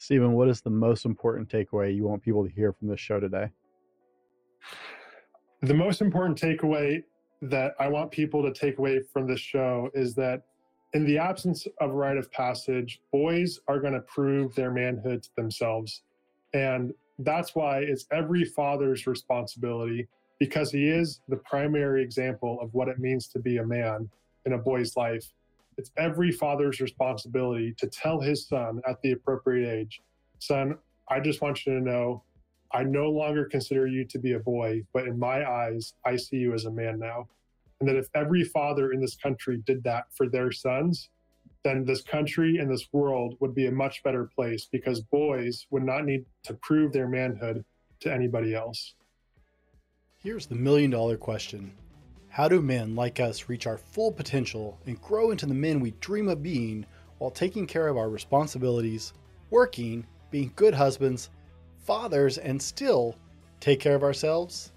Stephen, what is the most important takeaway you want people to hear from this show today? The most important takeaway that I want people to take away from this show is that in the absence of a rite of passage, boys are going to prove their manhood to themselves. And that's why it's every father's responsibility because he is the primary example of what it means to be a man in a boy's life. It's every father's responsibility to tell his son at the appropriate age, son, I just want you to know I no longer consider you to be a boy, but in my eyes, I see you as a man now. And that if every father in this country did that for their sons, then this country and this world would be a much better place because boys would not need to prove their manhood to anybody else. Here's the million dollar question How do men like us reach our full potential and grow into the men we dream of being while taking care of our responsibilities, working, being good husbands, fathers, and still take care of ourselves?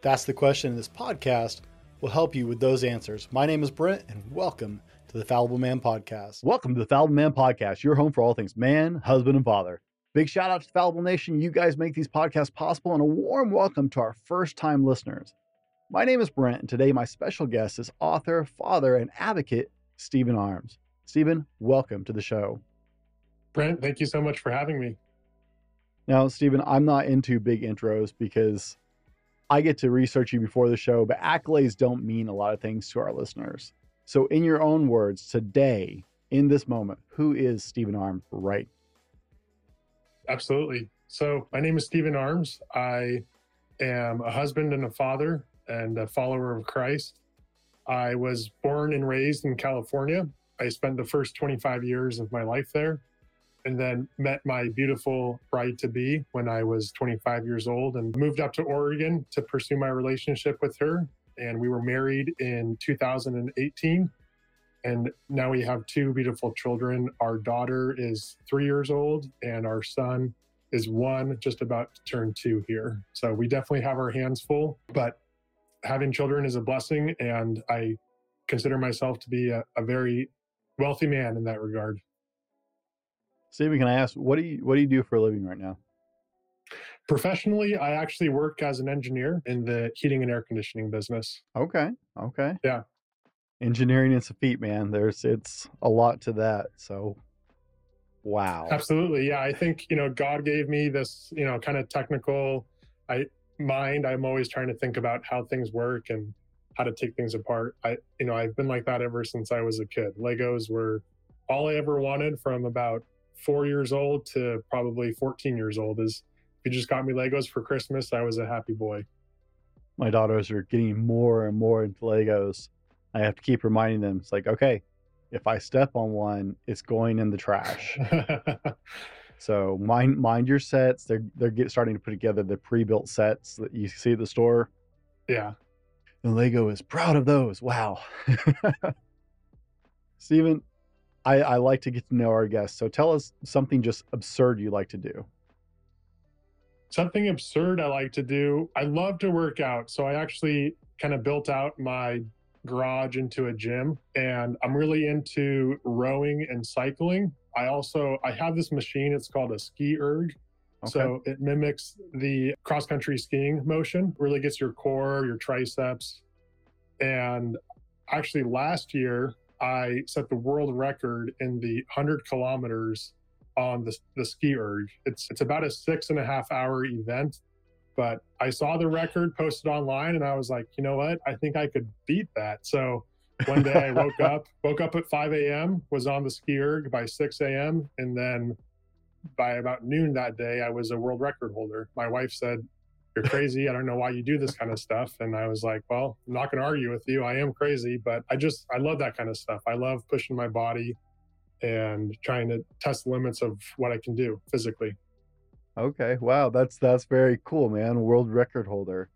That's the question this podcast will help you with those answers. My name is Brent, and welcome to the Fallible Man Podcast. Welcome to the Fallible Man Podcast, your home for all things man, husband, and father. Big shout out to Fallible Nation. You guys make these podcasts possible, and a warm welcome to our first time listeners. My name is Brent, and today my special guest is author, father, and advocate Stephen Arms. Stephen, welcome to the show. Brent, thank you so much for having me. Now, Stephen, I'm not into big intros because I get to research you before the show, but accolades don't mean a lot of things to our listeners. So, in your own words, today, in this moment, who is Stephen Arms right? Absolutely. So, my name is Stephen Arms. I am a husband and a father and a follower of Christ. I was born and raised in California. I spent the first 25 years of my life there and then met my beautiful bride to be when I was 25 years old and moved up to Oregon to pursue my relationship with her and we were married in 2018 and now we have two beautiful children our daughter is three years old and our son is one just about to turn two here so we definitely have our hands full but having children is a blessing and i consider myself to be a, a very wealthy man in that regard Stephen, can I ask what do you what do you do for a living right now? Professionally, I actually work as an engineer in the heating and air conditioning business. Okay. Okay. Yeah. Engineering is a feat, man. There's it's a lot to that. So wow. Absolutely. Yeah. I think, you know, God gave me this, you know, kind of technical I mind. I'm always trying to think about how things work and how to take things apart. I you know, I've been like that ever since I was a kid. Legos were all I ever wanted from about four years old to probably 14 years old is you just got me Legos for Christmas, I was a happy boy. My daughters are getting more and more into Legos. I have to keep reminding them. It's like, okay, if I step on one, it's going in the trash. so mind mind your sets. They're they're get, starting to put together the pre-built sets that you see at the store. Yeah. And Lego is proud of those. Wow. Stephen, I, I like to get to know our guests. So tell us something just absurd you like to do. Something absurd I like to do. I love to work out. So I actually kind of built out my garage into a gym and I'm really into rowing and cycling. I also I have this machine, it's called a ski erg. Okay. So it mimics the cross country skiing motion, really gets your core, your triceps. And actually last year I set the world record in the 100 kilometers on the, the ski erg. It's, it's about a six and a half hour event, but I saw the record posted online and I was like, you know what? I think I could beat that. So one day I woke up, woke up at 5 a.m., was on the ski erg by 6 a.m. And then by about noon that day, I was a world record holder. My wife said, you're crazy. I don't know why you do this kind of stuff. And I was like, well, I'm not going to argue with you. I am crazy, but I just, I love that kind of stuff. I love pushing my body and trying to test the limits of what I can do physically. Okay. Wow. That's, that's very cool, man. World record holder.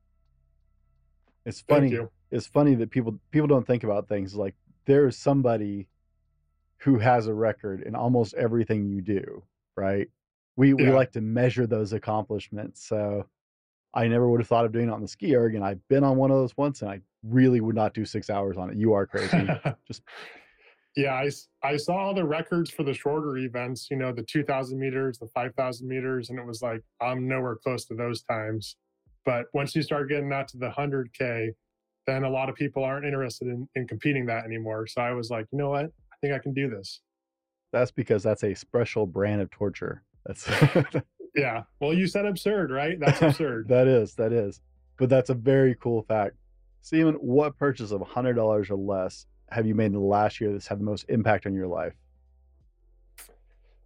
It's funny. It's funny that people, people don't think about things like there is somebody who has a record in almost everything you do. Right. We, yeah. we like to measure those accomplishments. So I never would have thought of doing it on the ski erg, and I've been on one of those once, and I really would not do six hours on it. You are crazy. Just Yeah, I, I saw all the records for the shorter events, you know, the 2000 meters, the 5000 meters, and it was like, I'm nowhere close to those times. But once you start getting out to the 100K, then a lot of people aren't interested in, in competing that anymore. So I was like, you know what? I think I can do this. That's because that's a special brand of torture. That's yeah. Well, you said absurd, right? That's absurd. that is, that is. But that's a very cool fact. Steven, what purchase of $100 or less have you made in the last year that's had the most impact on your life?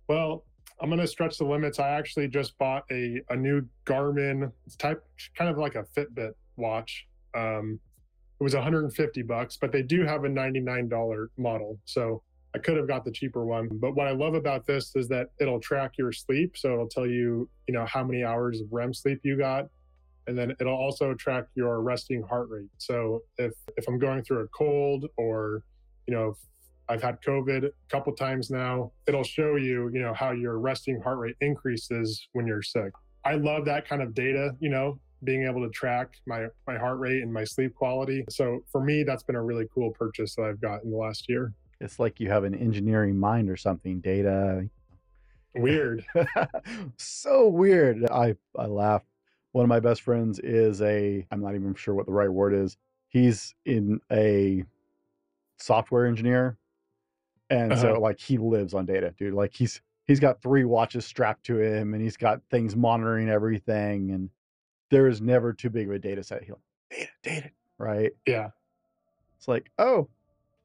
Well, I'm going to stretch the limits. I actually just bought a, a new Garmin type, kind of like a Fitbit watch. Um, it was 150 bucks, but they do have a $99 model. So I could have got the cheaper one. But what I love about this is that it'll track your sleep. So it'll tell you, you know, how many hours of REM sleep you got. And then it'll also track your resting heart rate. So if if I'm going through a cold or, you know, I've had COVID a couple times now, it'll show you, you know, how your resting heart rate increases when you're sick. I love that kind of data, you know, being able to track my my heart rate and my sleep quality. So for me, that's been a really cool purchase that I've got in the last year. It's like you have an engineering mind or something. Data. Weird. so weird. I I laugh. One of my best friends is a I'm not even sure what the right word is. He's in a software engineer. And uh-huh. so like he lives on data, dude. Like he's he's got three watches strapped to him and he's got things monitoring everything and there is never too big of a data set. He'll data, data, right? Yeah. It's like, oh,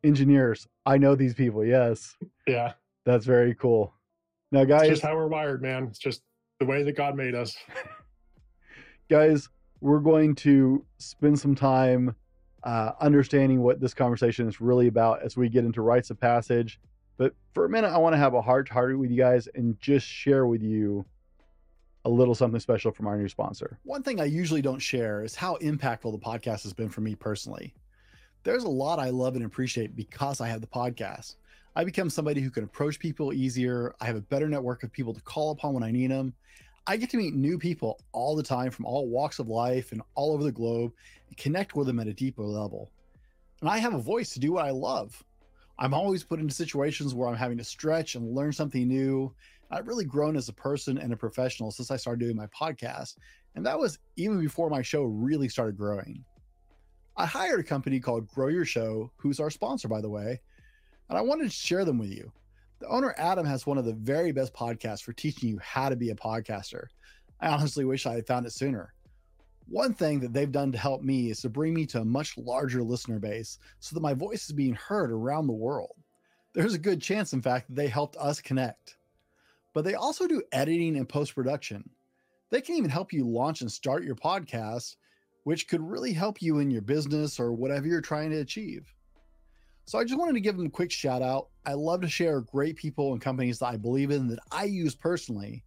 engineers. I know these people. Yes. Yeah. That's very cool. Now, guys, it's just how we're wired, man. It's just the way that God made us. Guys, we're going to spend some time uh, understanding what this conversation is really about as we get into rites of passage. But for a minute, I want to have a heart to heart with you guys and just share with you a little something special from our new sponsor. One thing I usually don't share is how impactful the podcast has been for me personally. There's a lot I love and appreciate because I have the podcast. I become somebody who can approach people easier. I have a better network of people to call upon when I need them. I get to meet new people all the time from all walks of life and all over the globe and connect with them at a deeper level. And I have a voice to do what I love. I'm always put into situations where I'm having to stretch and learn something new. I've really grown as a person and a professional since I started doing my podcast. And that was even before my show really started growing. I hired a company called Grow Your Show, who's our sponsor, by the way, and I wanted to share them with you. The owner, Adam, has one of the very best podcasts for teaching you how to be a podcaster. I honestly wish I had found it sooner. One thing that they've done to help me is to bring me to a much larger listener base so that my voice is being heard around the world. There's a good chance, in fact, that they helped us connect. But they also do editing and post production. They can even help you launch and start your podcast which could really help you in your business or whatever you're trying to achieve. So I just wanted to give them a quick shout out. I love to share great people and companies that I believe in that I use personally.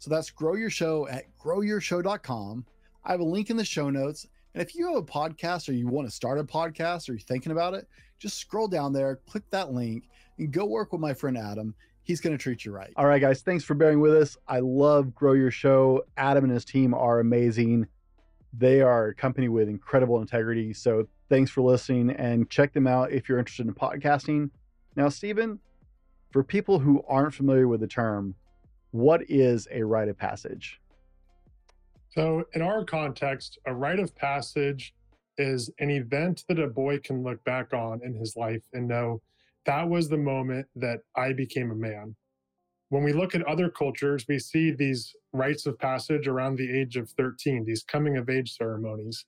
So that's Grow Your Show at growyourshow.com. I have a link in the show notes. And if you have a podcast or you want to start a podcast or you're thinking about it, just scroll down there, click that link, and go work with my friend Adam. He's going to treat you right. All right, guys. Thanks for bearing with us. I love Grow Your Show. Adam and his team are amazing. They are a company with incredible integrity. So thanks for listening and check them out if you're interested in podcasting. Now, Stephen, for people who aren't familiar with the term, what is a rite of passage? So, in our context, a rite of passage is an event that a boy can look back on in his life and know that was the moment that I became a man when we look at other cultures, we see these rites of passage around the age of 13, these coming of age ceremonies.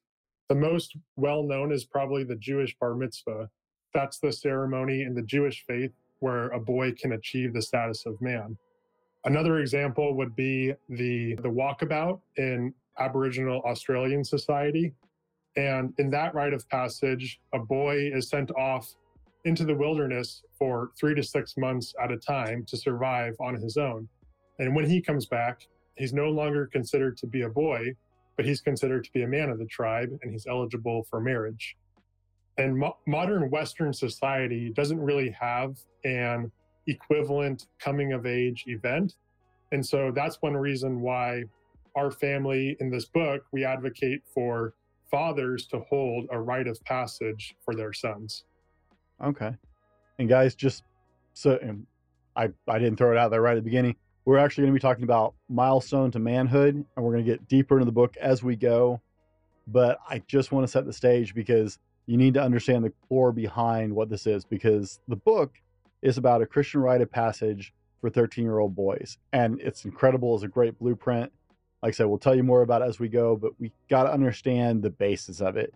The most well known is probably the Jewish bar mitzvah. That's the ceremony in the Jewish faith where a boy can achieve the status of man. Another example would be the, the walkabout in Aboriginal Australian society. And in that rite of passage, a boy is sent off into the wilderness for three to six months at a time to survive on his own. And when he comes back, he's no longer considered to be a boy, but he's considered to be a man of the tribe and he's eligible for marriage. And mo- modern Western society doesn't really have an equivalent coming of age event. And so that's one reason why our family in this book, we advocate for fathers to hold a rite of passage for their sons. Okay. And guys, just so I I didn't throw it out there right at the beginning. We're actually going to be talking about milestone to manhood, and we're going to get deeper into the book as we go. But I just want to set the stage because you need to understand the core behind what this is because the book is about a Christian rite of passage for 13 year old boys. And it's incredible. It's a great blueprint. Like I said, we'll tell you more about it as we go, but we got to understand the basis of it.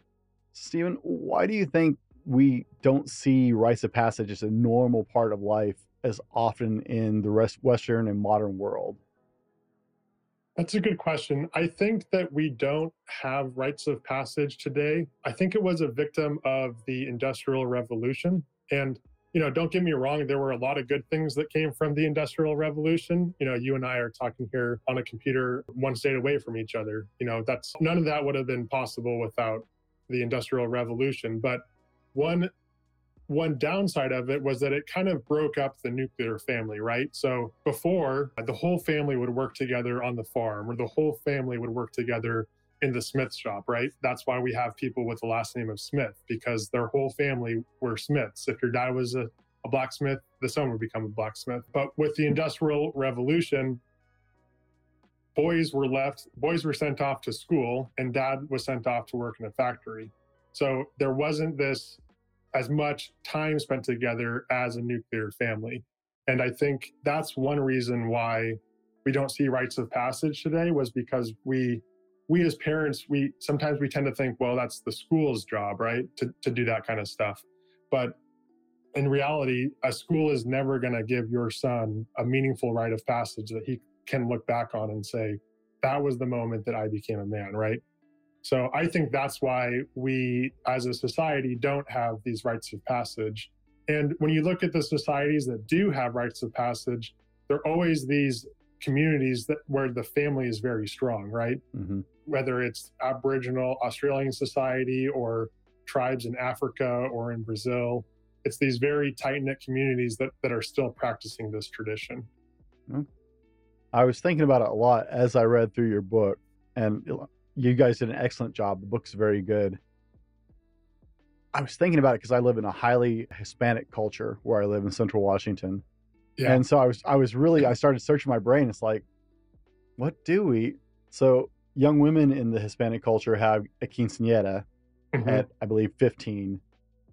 Stephen, why do you think we don't see rites of passage as a normal part of life as often in the rest Western and modern world? That's a good question. I think that we don't have rites of passage today. I think it was a victim of the Industrial Revolution. And you know, don't get me wrong, there were a lot of good things that came from the Industrial Revolution. You know, you and I are talking here on a computer one state away from each other. You know, that's none of that would have been possible without the Industrial Revolution. But one one downside of it was that it kind of broke up the nuclear family, right? So before, the whole family would work together on the farm, or the whole family would work together in the Smith shop, right? That's why we have people with the last name of Smith because their whole family were Smiths. If your dad was a, a blacksmith, the son would become a blacksmith. But with the Industrial Revolution, boys were left, boys were sent off to school, and dad was sent off to work in a factory. So there wasn't this as much time spent together as a nuclear family. And I think that's one reason why we don't see rites of passage today was because we we as parents, we sometimes we tend to think, well, that's the school's job, right? To, to do that kind of stuff. But in reality, a school is never going to give your son a meaningful rite of passage that he can look back on and say, that was the moment that I became a man, right? So I think that's why we as a society don't have these rites of passage. And when you look at the societies that do have rites of passage, they're always these communities that where the family is very strong, right? Mm-hmm whether it's Aboriginal Australian society or tribes in Africa or in Brazil. It's these very tight knit communities that, that are still practicing this tradition. Hmm. I was thinking about it a lot as I read through your book, and you guys did an excellent job. The book's very good. I was thinking about it because I live in a highly Hispanic culture where I live in Central Washington. Yeah. And so I was I was really I started searching my brain. It's like, what do we? So young women in the Hispanic culture have a quinceanera mm-hmm. at, I believe, 15.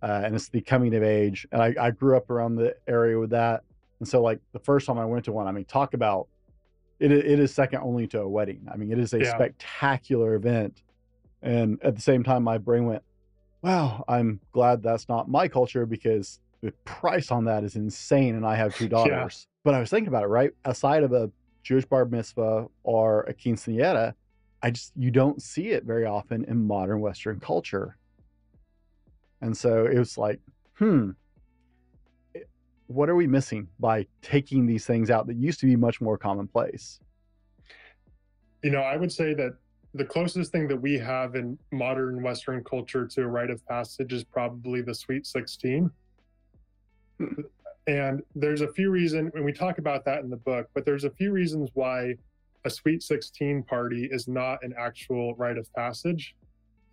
Uh, and it's the coming of age. And I, I grew up around the area with that. And so, like, the first time I went to one, I mean, talk about it, it is second only to a wedding. I mean, it is a yeah. spectacular event. And at the same time, my brain went, wow, I'm glad that's not my culture because the price on that is insane. And I have two daughters. Yeah. But I was thinking about it, right? Aside of a Jewish bar mitzvah or a quinceanera, I just you don't see it very often in modern Western culture. And so it was like, hmm, what are we missing by taking these things out that used to be much more commonplace? You know, I would say that the closest thing that we have in modern Western culture to a rite of passage is probably the Sweet 16. Hmm. And there's a few reasons, and we talk about that in the book, but there's a few reasons why a Sweet 16 party is not an actual rite of passage.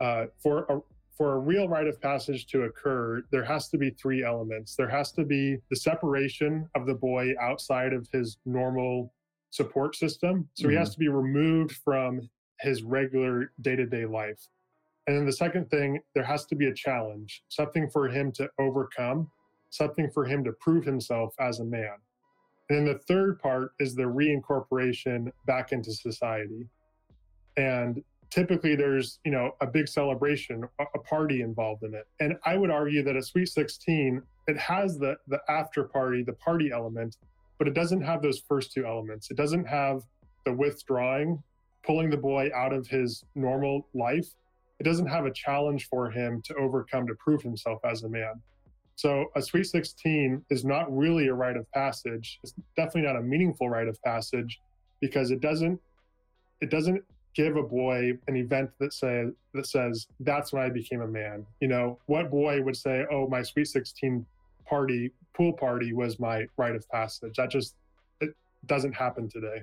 Uh, for a for a real rite of passage to occur, there has to be three elements. There has to be the separation of the boy outside of his normal support system. So mm-hmm. he has mm-hmm. to be removed from his regular day to day life. And then the second thing, there has to be a challenge, something for him to overcome, something for him to prove himself as a man. And then the third part is the reincorporation back into society. And typically there's, you know, a big celebration, a party involved in it. And I would argue that a Sweet 16, it has the the after party, the party element, but it doesn't have those first two elements. It doesn't have the withdrawing, pulling the boy out of his normal life. It doesn't have a challenge for him to overcome to prove himself as a man. So a Sweet 16 is not really a rite of passage. It's definitely not a meaningful rite of passage because it doesn't it doesn't give a boy an event that say that says that's when I became a man. You know, what boy would say, "Oh, my Sweet 16 party, pool party was my rite of passage." That just it doesn't happen today.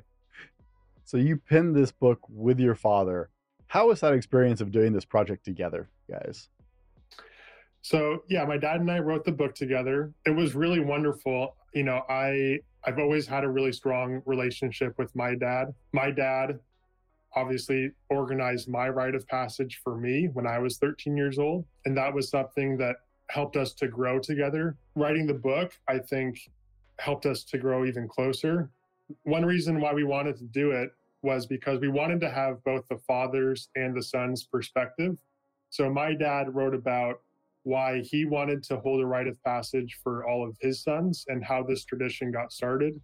So you pinned this book with your father. How was that experience of doing this project together, guys? So yeah, my dad and I wrote the book together. It was really wonderful. You know, I I've always had a really strong relationship with my dad. My dad obviously organized my rite of passage for me when I was 13 years old, and that was something that helped us to grow together. Writing the book, I think helped us to grow even closer. One reason why we wanted to do it was because we wanted to have both the father's and the son's perspective. So my dad wrote about why he wanted to hold a rite of passage for all of his sons and how this tradition got started.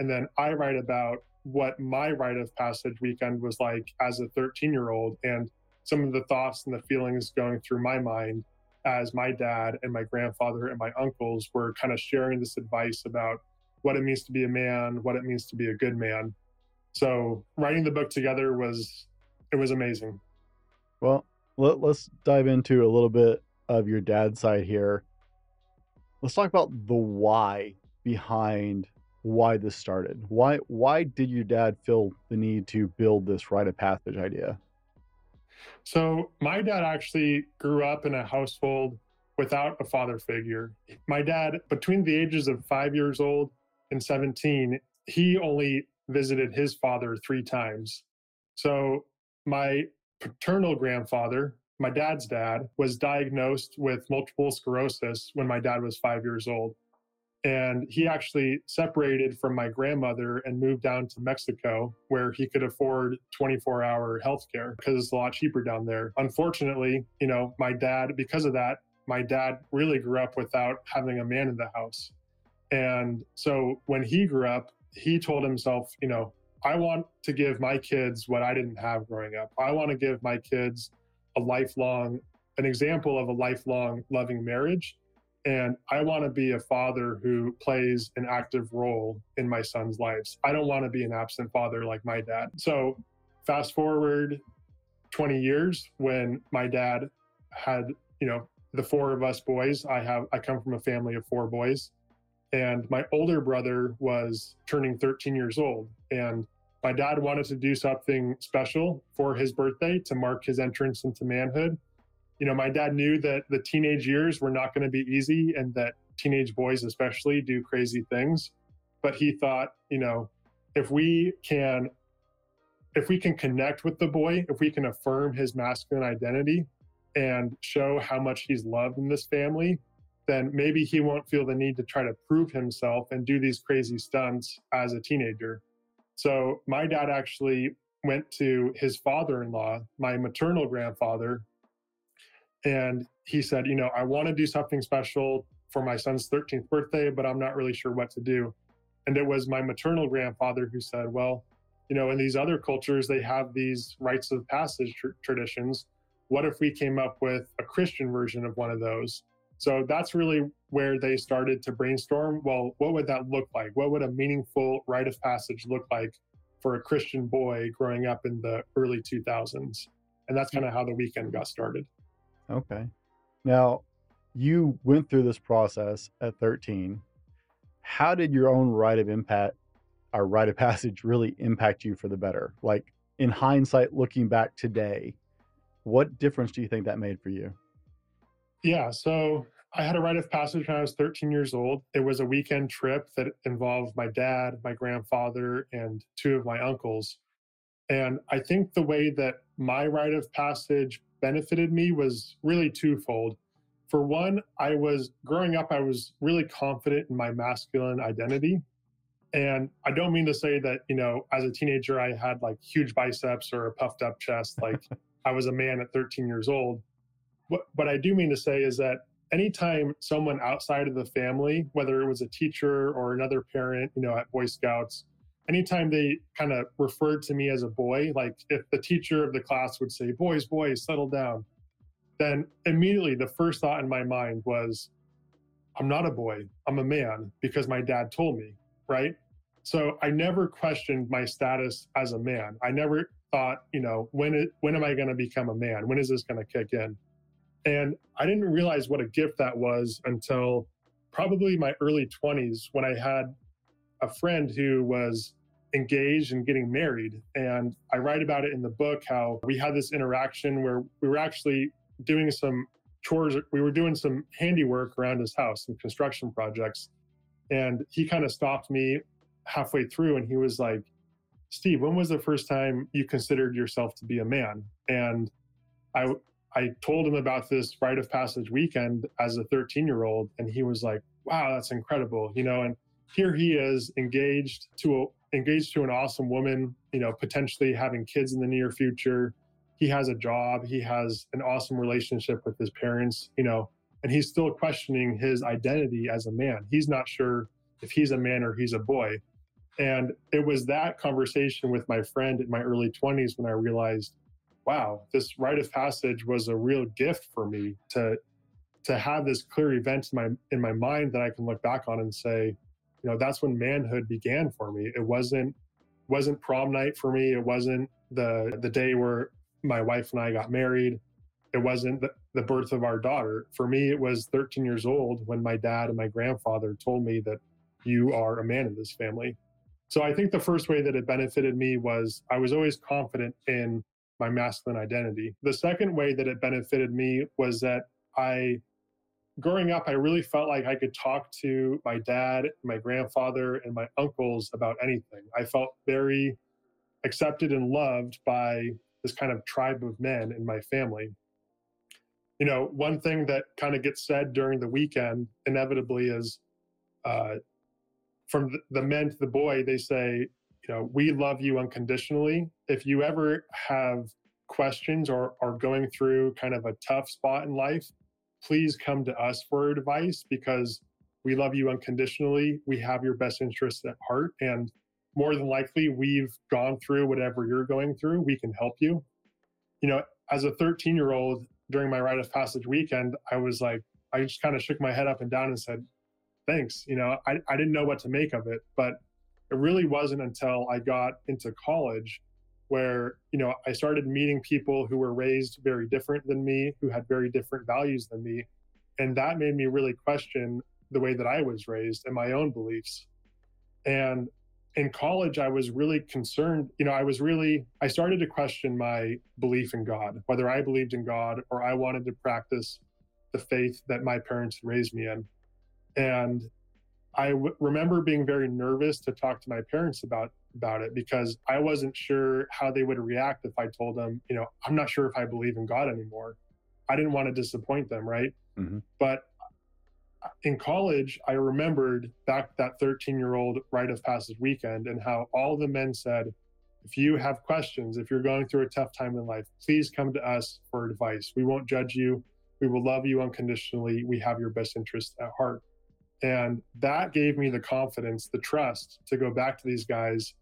And then I write about what my rite of passage weekend was like as a 13 year old and some of the thoughts and the feelings going through my mind as my dad and my grandfather and my uncles were kind of sharing this advice about what it means to be a man, what it means to be a good man. So writing the book together was it was amazing. Well, let, us dive into a little bit of your dad's side here. Let's talk about the why behind why this started. Why why did your dad feel the need to build this rite of passage idea? So my dad actually grew up in a household without a father figure. My dad, between the ages of five years old and 17, he only visited his father three times. So my paternal grandfather, my dad's dad was diagnosed with multiple sclerosis when my dad was five years old. And he actually separated from my grandmother and moved down to Mexico where he could afford 24 hour health care because it's a lot cheaper down there. Unfortunately, you know, my dad, because of that, my dad really grew up without having a man in the house. And so when he grew up, he told himself, you know, I want to give my kids what I didn't have growing up. I want to give my kids a lifelong, an example of a lifelong loving marriage. And I want to be a father who plays an active role in my son's lives. I don't want to be an absent father like my dad. So, fast forward 20 years when my dad had, you know, the four of us boys. I have, I come from a family of four boys. And my older brother was turning 13 years old. And my dad wanted to do something special for his birthday to mark his entrance into manhood. You know, my dad knew that the teenage years were not going to be easy and that teenage boys, especially, do crazy things. But he thought, you know, if we can if we can connect with the boy, if we can affirm his masculine identity and show how much he's loved in this family, then maybe he won't feel the need to try to prove himself and do these crazy stunts as a teenager. So my dad actually went to his father-in-law, my maternal grandfather, and he said, you know, I want to do something special for my son's 13th birthday, but I'm not really sure what to do. And it was my maternal grandfather who said, well, you know, in these other cultures, they have these rites of passage tr- traditions. What if we came up with a Christian version of one of those? So that's really where they started to brainstorm. Well, what would that look like? What would a meaningful rite of passage look like for a Christian boy growing up in the early 2000s? And that's hmm. kind of how the weekend got started. Okay. Now, you went through this process at 13. How did your own rite of impact or rite of passage really impact you for the better? Like in hindsight, looking back today, what difference do you think that made for you? Yeah. So I had a rite of passage when I was 13 years old. It was a weekend trip that involved my dad, my grandfather, and two of my uncles. And I think the way that my rite of passage benefited me was really twofold. For one, I was growing up, I was really confident in my masculine identity. And I don't mean to say that, you know, as a teenager, I had like huge biceps or a puffed up chest, like I was a man at 13 years old. What, what I do mean to say is that anytime someone outside of the family, whether it was a teacher or another parent, you know, at Boy Scouts, anytime they kind of referred to me as a boy, like if the teacher of the class would say, boys, boys, settle down, then immediately the first thought in my mind was, I'm not a boy, I'm a man because my dad told me, right? So I never questioned my status as a man. I never thought, you know, when it, when am I going to become a man? When is this going to kick in? And I didn't realize what a gift that was until probably my early 20s when I had a friend who was engaged and getting married. And I write about it in the book how we had this interaction where we were actually doing some chores. We were doing some handiwork around his house, some construction projects, and he kind of stopped me halfway through, and he was like, "Steve, when was the first time you considered yourself to be a man?" And I I told him about this rite of passage weekend as a 13 year old, and he was like, "Wow, that's incredible," you know. And here he is, engaged to a, engaged to an awesome woman, you know, potentially having kids in the near future. He has a job. He has an awesome relationship with his parents, you know, and he's still questioning his identity as a man. He's not sure if he's a man or he's a boy. And it was that conversation with my friend in my early 20s when I realized wow, this rite of passage was a real gift for me to to have this clear event in my in my mind that I can look back on and say, you know, that's when manhood began for me. It wasn't wasn't prom night for me. It wasn't the the day where my wife and I got married. It wasn't the, the birth of our daughter. For me, it was 13 years old when my dad and my grandfather told me that you are a man in this family. So I think the first way that it benefited me was I was always confident in my masculine identity. The second way that it benefited me was that I, growing up, I really felt like I could talk to my dad, my grandfather, and my uncles about anything. I felt very accepted and loved by this kind of tribe of men in my family. You know, one thing that kind of gets said during the weekend inevitably is uh, from the men to the boy, they say, you know, we love you unconditionally. If you ever have questions or are going through kind of a tough spot in life, please come to us for advice because we love you unconditionally. We have your best interests at heart. And more than likely, we've gone through whatever you're going through. We can help you. You know, as a 13 year old during my rite of passage weekend, I was like, I just kind of shook my head up and down and said, thanks. You know, I, I didn't know what to make of it. But it really wasn't until I got into college where you know I started meeting people who were raised very different than me, who had very different values than me, and that made me really question the way that I was raised and my own beliefs. And in college, I was really concerned. You know, I was really I started to question my belief in God, whether I believed in God or I wanted to practice the faith that my parents raised me in. And I w- remember being very nervous to talk to my parents about about it because I wasn't sure how they would react if I told them, you know, I'm not sure if I believe in God anymore. I didn't want to disappoint them, right? Mm-hmm. But in college, I remembered back that 13 year old rite of passage weekend and how all the men said, if you have questions, if you're going through a tough time in life, please come to us for advice. We won't judge you. We will love you unconditionally. We have your best interest at heart. And that gave me the confidence, the trust to go back to these guys,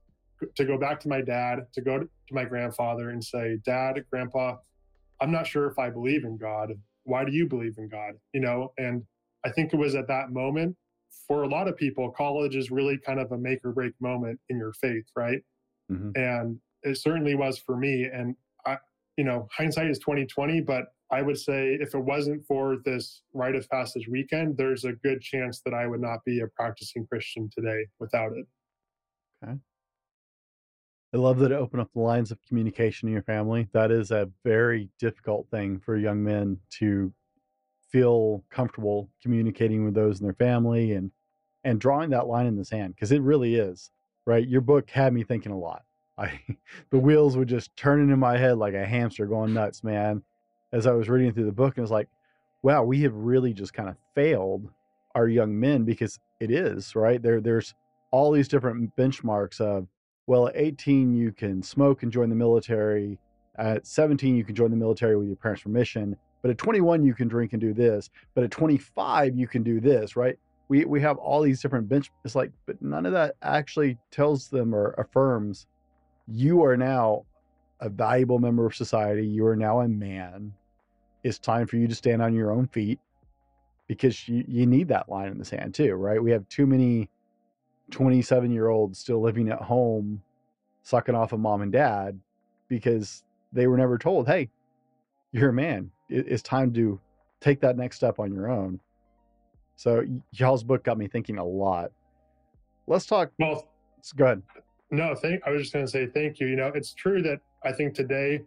to go back to my dad, to go to my grandfather and say, Dad, Grandpa, I'm not sure if I believe in God. Why do you believe in God? You know, and I think it was at that moment for a lot of people, college is really kind of a make or break moment in your faith, right? Mm-hmm. And it certainly was for me. And I, you know, hindsight is 2020, but I would say if it wasn't for this rite of passage weekend, there's a good chance that I would not be a practicing Christian today without it. Okay. I love that it opened up the lines of communication in your family. That is a very difficult thing for young men to feel comfortable communicating with those in their family and and drawing that line in the sand because it really is right. Your book had me thinking a lot. I the wheels would just turning in my head like a hamster going nuts, man as I was reading through the book and was like, wow, we have really just kind of failed our young men because it is, right? There there's all these different benchmarks of well, at 18 you can smoke and join the military. At 17 you can join the military with your parents' permission, but at 21 you can drink and do this, but at 25 you can do this, right? We we have all these different bench it's like but none of that actually tells them or affirms you are now a valuable member of society. You are now a man it's time for you to stand on your own feet because you, you need that line in the sand too, right? We have too many 27 year olds still living at home, sucking off of mom and dad because they were never told, hey, you're a man. it's time to take that next step on your own. So y'all's book got me thinking a lot. Let's talk. Well, go ahead. No, thank. I was just going to say thank you. You know, it's true that I think today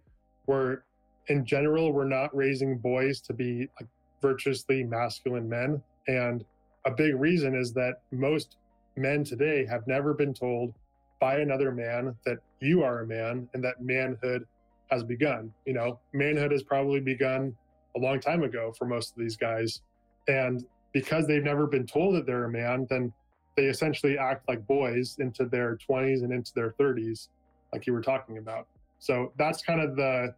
we're in general, we're not raising boys to be like virtuously masculine men. And a big reason is that most men today have never been told by another man that you are a man and that manhood has begun. You know, manhood has probably begun a long time ago for most of these guys. And because they've never been told that they're a man, then they essentially act like boys into their 20s and into their 30s, like you were talking about. So that's kind of the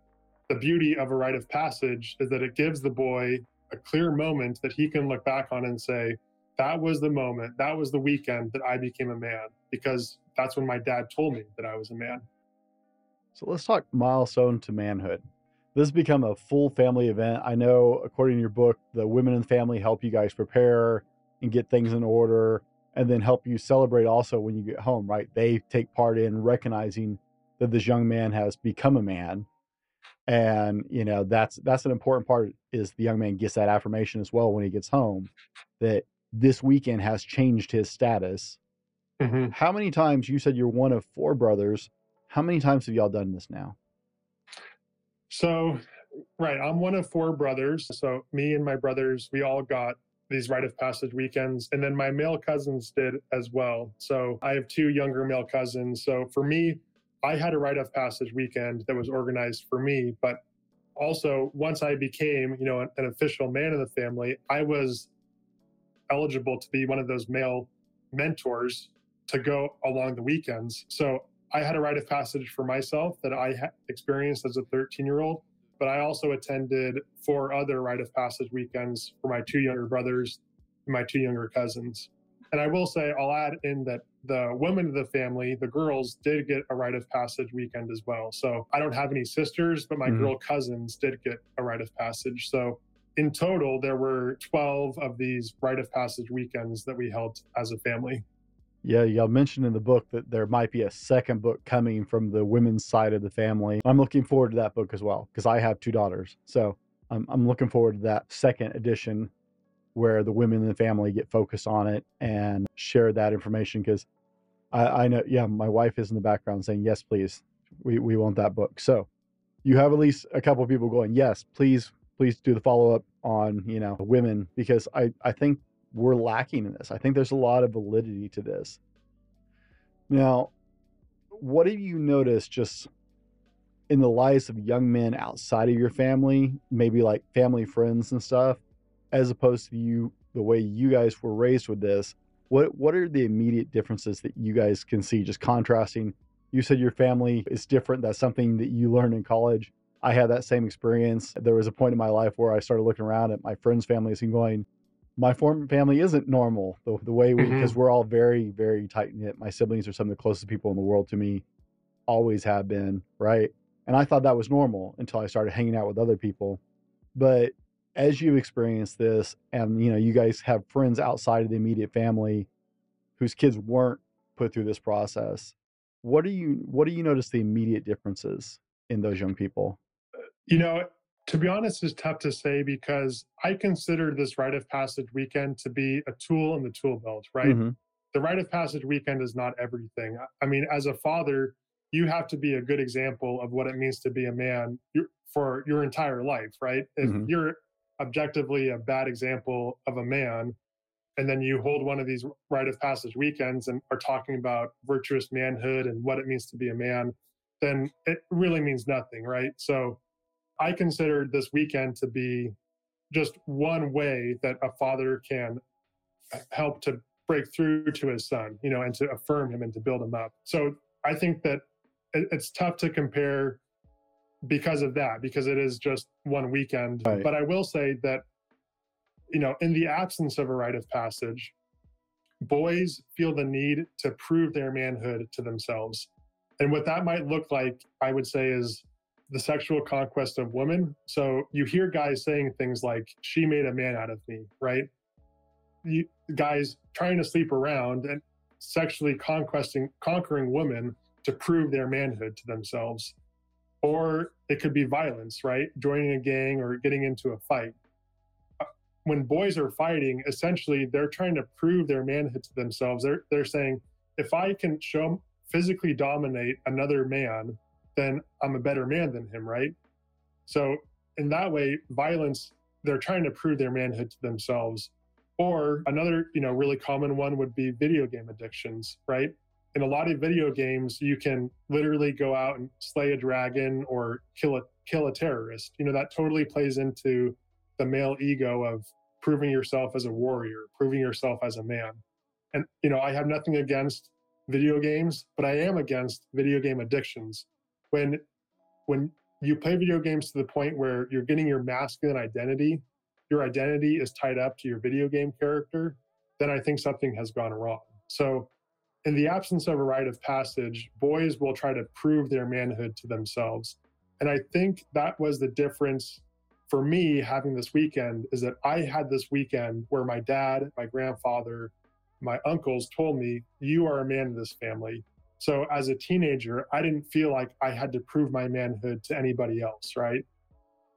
the beauty of a rite of passage is that it gives the boy a clear moment that he can look back on and say, that was the moment, that was the weekend that I became a man, because that's when my dad told me that I was a man. So let's talk milestone to manhood. This has become a full family event. I know, according to your book, the women in the family help you guys prepare and get things in order and then help you celebrate also when you get home, right? They take part in recognizing that this young man has become a man. And, you know, that's that's an important part is the young man gets that affirmation as well when he gets home that this weekend has changed his status. Mm-hmm. How many times you said you're one of four brothers? How many times have y'all done this now? So, right, I'm one of four brothers. So, me and my brothers, we all got these rite of passage weekends. And then my male cousins did as well. So I have two younger male cousins. So for me, I had a rite of passage weekend that was organized for me. But also, once I became, you know, an, an official man in the family, I was eligible to be one of those male mentors to go along the weekends. So I had a rite of passage for myself that I experienced as a 13 year old but I also attended four other rite of passage weekends for my two younger brothers and my two younger cousins. And I will say, I'll add in that the women of the family, the girls, did get a rite of passage weekend as well. So I don't have any sisters, but my mm-hmm. girl cousins did get a rite of passage. So in total, there were 12 of these rite of passage weekends that we held as a family. Yeah, y'all mentioned in the book that there might be a second book coming from the women's side of the family. I'm looking forward to that book as well because I have two daughters. So I'm, I'm looking forward to that second edition where the women in the family get focused on it and share that information because I, I know, yeah, my wife is in the background saying, yes, please, we, we want that book. So you have at least a couple of people going, yes, please, please do the follow up on, you know, women because I, I think we're lacking in this. I think there's a lot of validity to this. Now, what have you noticed just in the lives of young men outside of your family, maybe like family friends and stuff, as opposed to you the way you guys were raised with this? What what are the immediate differences that you guys can see just contrasting? You said your family is different. That's something that you learned in college. I had that same experience. There was a point in my life where I started looking around at my friends' families and going, my form family isn't normal the, the way we because mm-hmm. we're all very very tight knit my siblings are some of the closest people in the world to me always have been right and i thought that was normal until i started hanging out with other people but as you experience this and you know you guys have friends outside of the immediate family whose kids weren't put through this process what do you what do you notice the immediate differences in those young people you know to be honest, is tough to say because I consider this rite of passage weekend to be a tool in the tool belt, right? Mm-hmm. The rite of passage weekend is not everything. I mean, as a father, you have to be a good example of what it means to be a man for your entire life, right? If mm-hmm. you're objectively a bad example of a man, and then you hold one of these rite of passage weekends and are talking about virtuous manhood and what it means to be a man, then it really means nothing, right? So I consider this weekend to be just one way that a father can uh, help to break through to his son, you know, and to affirm him and to build him up. So I think that it's tough to compare because of that, because it is just one weekend. Right. But I will say that, you know, in the absence of a rite of passage, boys feel the need to prove their manhood to themselves. And what that might look like, I would say, is the sexual conquest of women. So you hear guys saying things like, she made a man out of me, right? You, guys trying to sleep around and sexually conquesting, conquering women to prove their manhood to themselves. Or it could be violence, right? Joining a gang or getting into a fight. Uh, when boys are fighting, essentially they're trying to prove their manhood to themselves. They're, they're saying, if I can show physically dominate another man, then I'm a better man than him, right? So in that way, violence they're trying to prove their manhood to themselves. Or another, you know, really common one would be video game addictions, right? In a lot of video games, you can literally go out and slay a dragon or kill a kill a terrorist. You know, that totally plays into the male ego of proving yourself as a warrior, proving yourself as a man. And you know, I have nothing against video games, but I am against video game addictions. When when you play video games to the point where you're getting your masculine identity, your identity is tied up to your video game character, then I think something has gone wrong. So, in the absence of a rite of passage, boys will try to prove their manhood to themselves. And I think that was the difference for me having this weekend is that I had this weekend where my dad, my grandfather, my uncles told me, You are a man in this family. So as a teenager, I didn't feel like I had to prove my manhood to anybody else, right?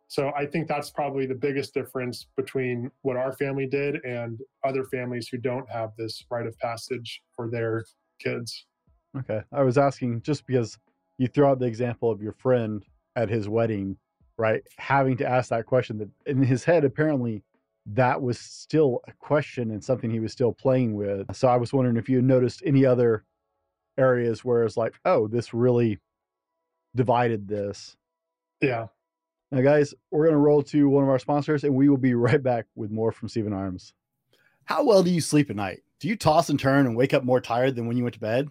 So I think that's probably the biggest difference between what our family did and other families who don't have this rite of passage for their kids. Okay. I was asking just because you threw out the example of your friend at his wedding, right? Having to ask that question that in his head, apparently that was still a question and something he was still playing with. So I was wondering if you noticed any other areas where it's like, oh, this really divided this. Yeah. Now, guys, we're going to roll to one of our sponsors and we will be right back with more from Stephen Arms. How well do you sleep at night? Do you toss and turn and wake up more tired than when you went to bed?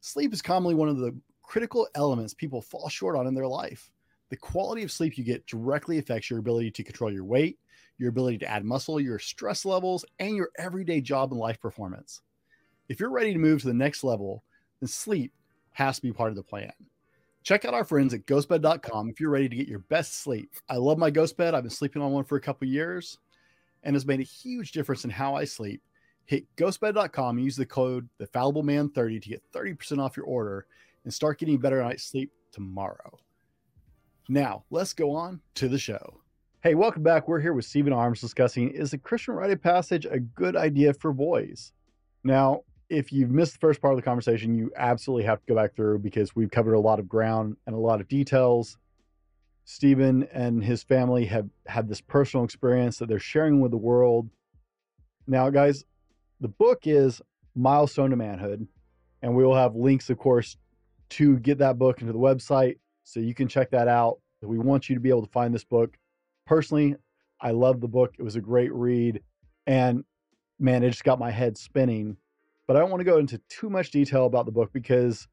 Sleep is commonly one of the critical elements people fall short on in their life. The quality of sleep you get directly affects your ability to control your weight, your ability to add muscle, your stress levels, and your everyday job and life performance. If you're ready to move to the next level, then sleep has to be part of the plan. Check out our friends at ghostbed.com if you're ready to get your best sleep. I love my ghost bed. I've been sleeping on one for a couple years and has made a huge difference in how I sleep. Hit ghostbed.com and use the code the fallible man 30 to get 30% off your order and start getting better night's sleep tomorrow. Now, let's go on to the show. Hey, welcome back. We're here with Stephen Arms discussing is the Christian rite of passage a good idea for boys? Now, if you've missed the first part of the conversation, you absolutely have to go back through because we've covered a lot of ground and a lot of details. Stephen and his family have had this personal experience that they're sharing with the world. Now, guys, the book is Milestone to Manhood, and we will have links, of course, to get that book into the website so you can check that out. We want you to be able to find this book personally, I love the book. It was a great read. And man, it just got my head spinning. But I don't want to go into too much detail about the book because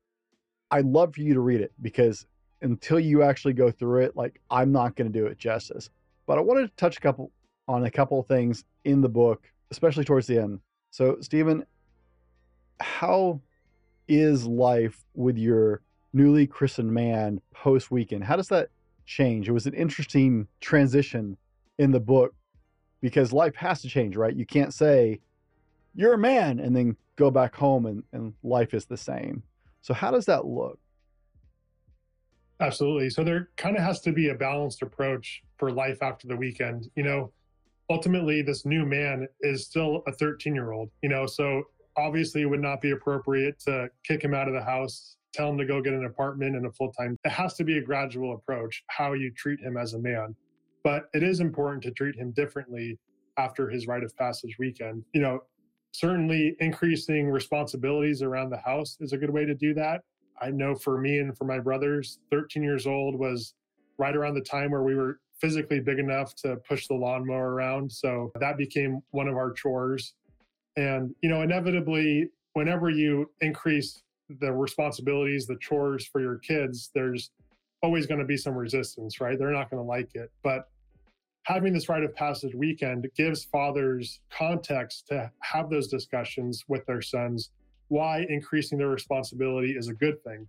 I'd love for you to read it because until you actually go through it, like I'm not going to do it justice. But I wanted to touch a couple on a couple of things in the book, especially towards the end. So, Stephen, how is life with your newly christened man post weekend? How does that change. It was an interesting transition in the book because life has to change, right? You can't say you're a man and then go back home and, and life is the same. So how does that look? Absolutely. So there kind of has to be a balanced approach for life after the weekend. You know, ultimately this new man is still a 13 year old, you know, so obviously it would not be appropriate to kick him out of the house tell him to go get an apartment and a full time. It has to be a gradual approach, how you treat him as a man. But it is important to treat him differently after his rite of passage weekend. You know, certainly increasing responsibilities around the house is a good way to do that. I know for me and for my brothers, 13 years old was right around the time where we were physically big enough to push the lawnmower around. So that became one of our chores. And, you know, inevitably, whenever you increase the responsibilities, the chores for your kids, there's always going to be some resistance, right? They're not going to like it. But having this rite of passage weekend gives fathers context to have those discussions with their sons why increasing their responsibility is a good thing.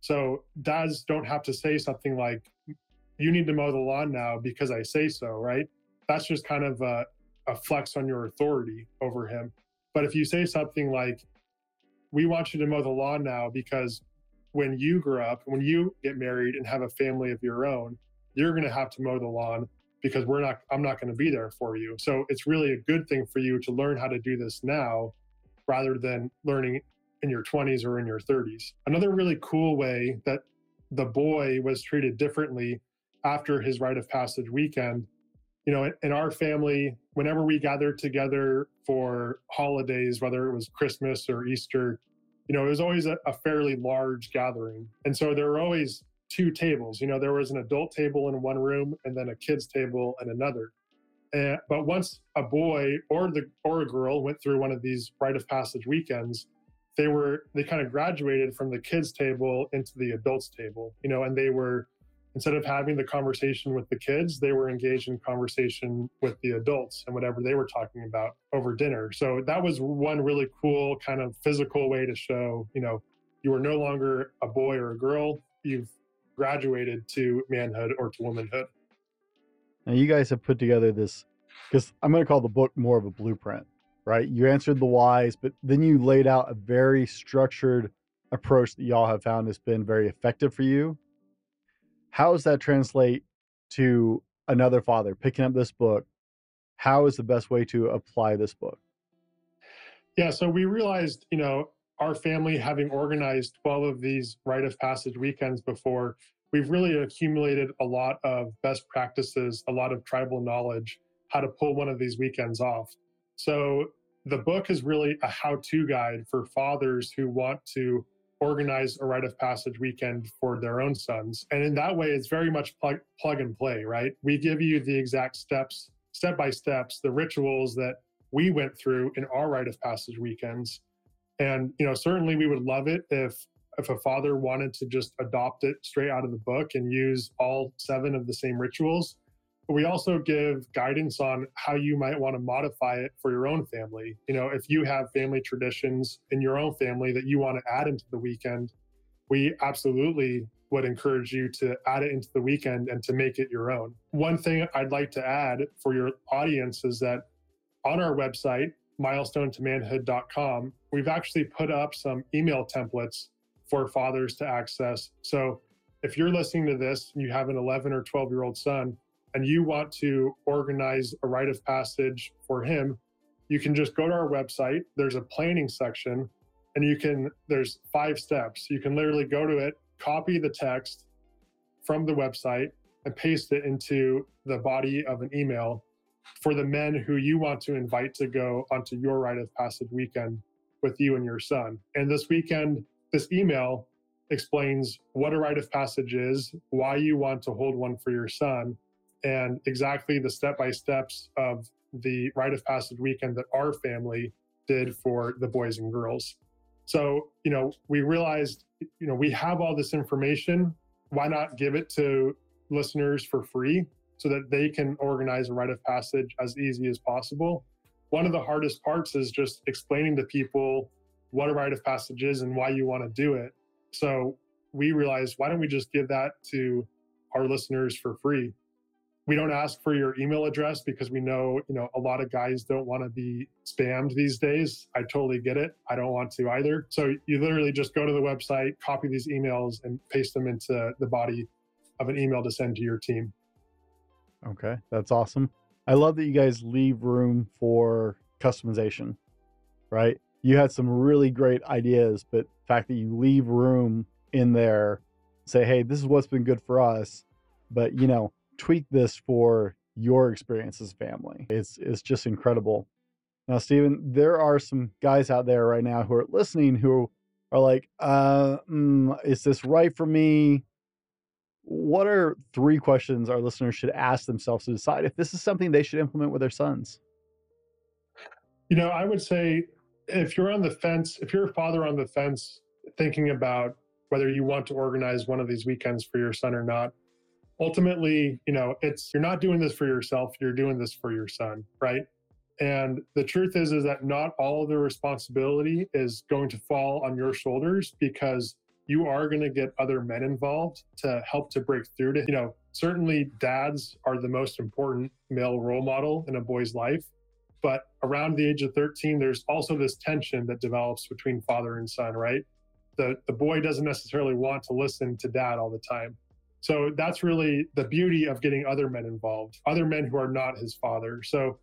So dads don't have to say something like, you need to mow the lawn now because I say so, right? That's just kind of a, a flex on your authority over him. But if you say something like, we want you to mow the lawn now because when you grow up, when you get married and have a family of your own, you're going to have to mow the lawn because we're not I'm not going to be there for you. So it's really a good thing for you to learn how to do this now rather than learning in your 20s or in your 30s. Another really cool way that the boy was treated differently after his rite of passage weekend you know, in our family, whenever we gathered together for holidays, whether it was Christmas or Easter, you know, it was always a, a, fairly large gathering. And so there were always two tables. You know, there was an adult table in one room and then a kids table in another. And, but once a boy or the or a girl went through one of these rite of passage weekends, they were they kind of graduated from the kids table into the adults table. You know, and they were instead of having the conversation with the kids, they were engaged in conversation with the adults and whatever they were talking about over dinner. So that was one really cool kind of physical way to show, you know, you are no longer a boy or a girl. You've graduated to manhood or to womanhood. Now you guys have put together this because I'm going to call the book more of a blueprint, right? You answered the whys, but then you laid out a very structured approach that y'all have found has been very effective for you how does that translate to another father picking up this book? How is the best way to apply this book? Yeah, so we realized, you know, our family having organized 12 of these rite of passage weekends before, we've really accumulated a lot of best practices, a lot of tribal knowledge, how to pull one of these weekends off. So the book is really a how to guide for fathers who want to organize a rite of passage weekend for their own sons. And in that way, it's very much plug, plug and play, right? We give you the exact steps, step by steps, the rituals that we went through in our rite of passage weekends. And, you know, certainly we would love it if if a father wanted to just adopt it straight out of the book and use all seven of the same rituals but we also give guidance on how you might want to modify it for your own family. You know, if you have family traditions in your own family that you want to add into the weekend, we absolutely would encourage you to add it into the weekend and to make it your own. One thing I'd like to add for your audience is that on our website, milestonetomanhood.com, we've actually put up some email templates for fathers to access. So if you're listening to this and you have an 11 or 12 year old son, and you want to organize a rite of passage for him, you can just go to our website. There's a planning section, and you can, there's five steps. You can literally go to it, copy the text from the website, and paste it into the body of an email for the men who you want to invite to go onto your rite of passage weekend with you and your son. And this weekend, this email explains what a rite of passage is, why you want to hold one for your son, and exactly the step by steps of the rite of passage weekend that our family did for the boys and girls. So, you know, we realized, you know, we have all this information. Why not give it to listeners for free so that they can organize a rite of passage as easy as possible? One of the hardest parts is just explaining to people what a rite of passage is and why you want to do it. So we realized, why don't we just give that to our listeners for free? we don't ask for your email address because we know you know a lot of guys don't want to be spammed these days i totally get it i don't want to either so you literally just go to the website copy these emails and paste them into the body of an email to send to your team okay that's awesome i love that you guys leave room for customization right you had some really great ideas but the fact that you leave room in there say hey this is what's been good for us but you know tweak this for your experience as a family. It's it's just incredible. Now, Stephen, there are some guys out there right now who are listening who are like, uh, mm, is this right for me? What are three questions our listeners should ask themselves to decide if this is something they should implement with their sons? You know, I would say if you're on the fence, if you're a father on the fence thinking about whether you want to organize one of these weekends for your son or not, ultimately, you know, it's you're not doing this for yourself, you're doing this for your son, right? And the truth is is that not all of the responsibility is going to fall on your shoulders because you are going to get other men involved to help to break through to, you know, certainly dads are the most important male role model in a boy's life. But around the age of 13, there's also this tension that develops between father and son, right? The, the boy doesn't necessarily want to listen to dad all the time. So that's really the beauty of getting other men involved, other men who are not his father. So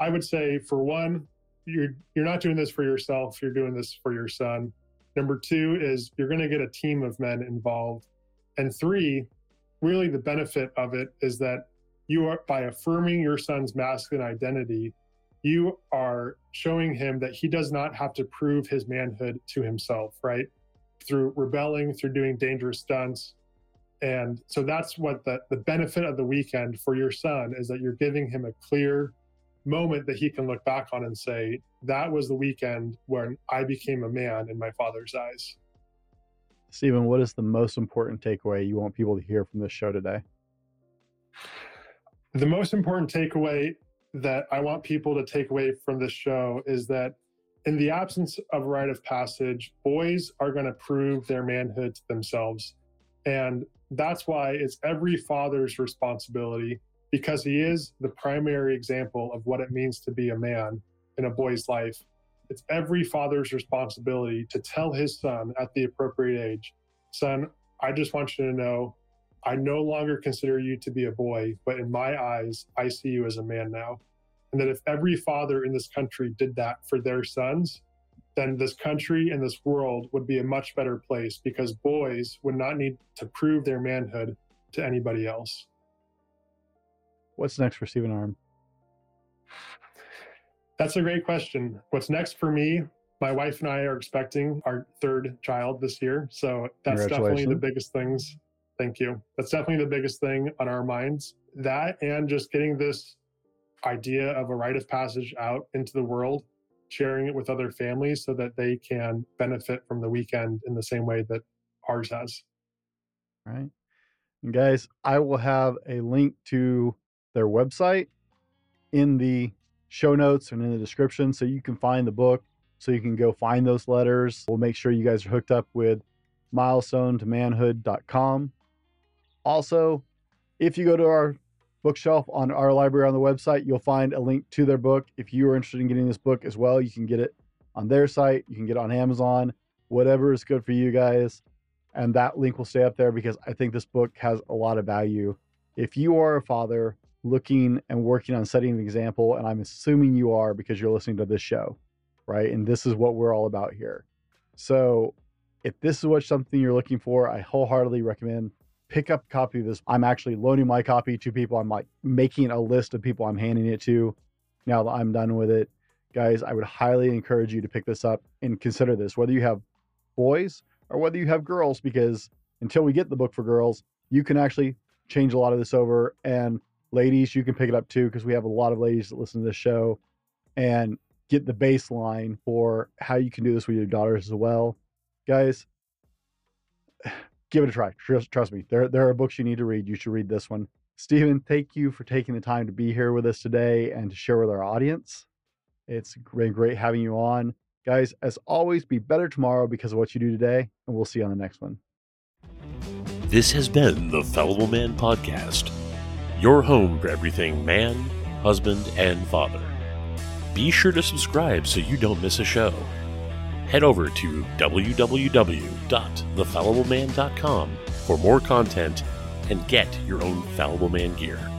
I would say, for one, you're you're not doing this for yourself. You're doing this for your son. Number two is you're going to get a team of men involved, and three, really the benefit of it is that you are by affirming your son's masculine identity, you are showing him that he does not have to prove his manhood to himself, right? Through rebelling, through doing dangerous stunts. And so that's what the, the benefit of the weekend for your son is that you're giving him a clear moment that he can look back on and say, that was the weekend when I became a man in my father's eyes. Stephen, what is the most important takeaway you want people to hear from this show today? The most important takeaway that I want people to take away from this show is that in the absence of a rite of passage, boys are going to prove their manhood to themselves. And that's why it's every father's responsibility because he is the primary example of what it means to be a man in a boy's life. It's every father's responsibility to tell his son at the appropriate age, son, I just want you to know I no longer consider you to be a boy, but in my eyes, I see you as a man now. And that if every father in this country did that for their sons, then this country and this world would be a much better place because boys would not need to prove their manhood to anybody else. What's next for Stephen Arm? That's a great question. What's next for me? My wife and I are expecting our third child this year. So that's definitely the biggest things. Thank you. That's definitely the biggest thing on our minds. That and just getting this idea of a rite of passage out into the world, sharing it with other families so that they can benefit from the weekend in the same way that ours has. Right. And guys, I will have a link to their website in the show notes and in the description so you can find the book so you can go find those letters. We'll make sure you guys are hooked up with milestone to manhood.com. Also, if you go to our bookshelf on our library on the website, you'll find a link to their book. If you are interested in getting this book as well, you can get it on their site, you can get it on Amazon, whatever is good for you guys. And that link will stay up there because I think this book has a lot of value. If you are a father looking and working on setting an example, and I'm assuming you are because you're listening to this show, right? And this is what we're all about here. So, if this is what something you're looking for, I wholeheartedly recommend pick up a copy of this. I'm actually loaning my copy to people. I'm like making a list of people I'm handing it to now that I'm done with it. Guys, I would highly encourage you to pick this up and consider this, whether you have boys or whether you have girls, because until we get the book for girls, you can actually change a lot of this over and ladies, you can pick it up too because we have a lot of ladies that listen to this show and get the baseline for how you can do this with your daughters as well. Guys, give it a try. Trust, trust me, there, there are books you need to read. You should read this one. Stephen, thank you for taking the time to be here with us today and to share with our audience. It's been great having you on. Guys, as always, be better tomorrow because of what you do today, and we'll see you on the next one. This has been the Fallible Man Podcast your home for everything man, husband, and father. Be sure to subscribe so you don't miss a show. Head over to www.thefallibleman.com for more content and get your own Fallible Man gear.